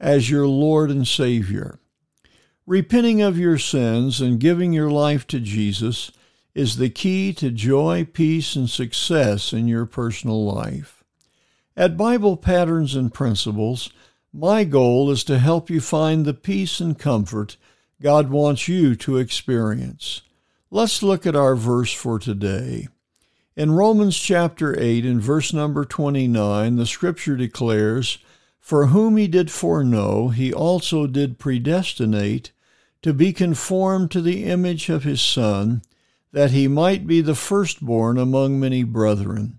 as your Lord and Savior. Repenting of your sins and giving your life to Jesus is the key to joy, peace, and success in your personal life. At Bible Patterns and Principles, my goal is to help you find the peace and comfort God wants you to experience. Let's look at our verse for today. In Romans chapter 8 and verse number 29, the scripture declares, for whom he did foreknow, he also did predestinate to be conformed to the image of his Son, that he might be the firstborn among many brethren.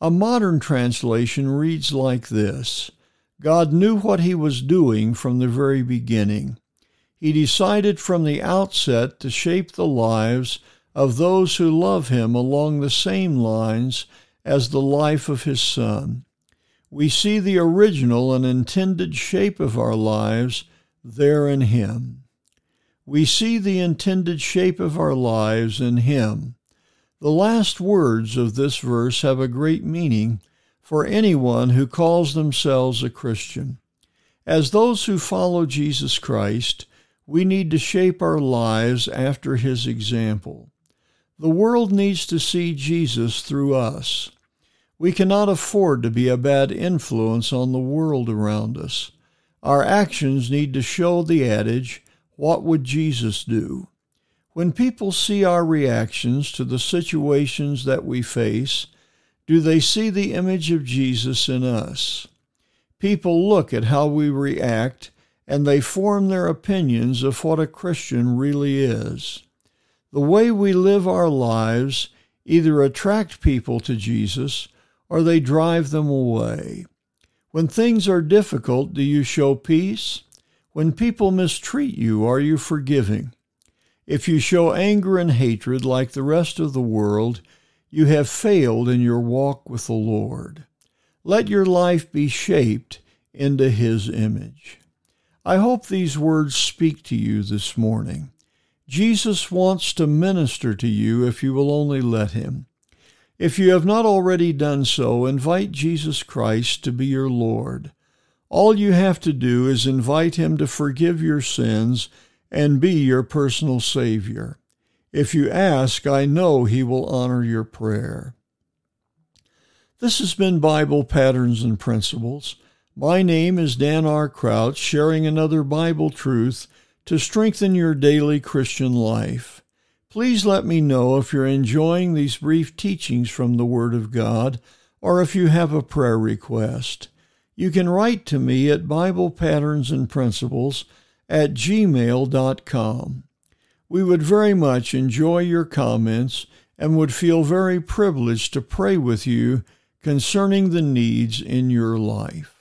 A modern translation reads like this God knew what he was doing from the very beginning. He decided from the outset to shape the lives of those who love him along the same lines as the life of his Son we see the original and intended shape of our lives there in Him. We see the intended shape of our lives in Him. The last words of this verse have a great meaning for anyone who calls themselves a Christian. As those who follow Jesus Christ, we need to shape our lives after His example. The world needs to see Jesus through us. We cannot afford to be a bad influence on the world around us. Our actions need to show the adage, What would Jesus do? When people see our reactions to the situations that we face, do they see the image of Jesus in us? People look at how we react and they form their opinions of what a Christian really is. The way we live our lives either attract people to Jesus or they drive them away. When things are difficult, do you show peace? When people mistreat you, are you forgiving? If you show anger and hatred like the rest of the world, you have failed in your walk with the Lord. Let your life be shaped into His image. I hope these words speak to you this morning. Jesus wants to minister to you if you will only let Him. If you have not already done so, invite Jesus Christ to be your Lord. All you have to do is invite Him to forgive your sins and be your personal Savior. If you ask, I know He will honor your prayer. This has been Bible Patterns and Principles. My name is Dan R. Crouch, sharing another Bible truth to strengthen your daily Christian life. Please let me know if you're enjoying these brief teachings from the Word of God or if you have a prayer request. You can write to me at Bible Patterns and Principles at gmail.com. We would very much enjoy your comments and would feel very privileged to pray with you concerning the needs in your life.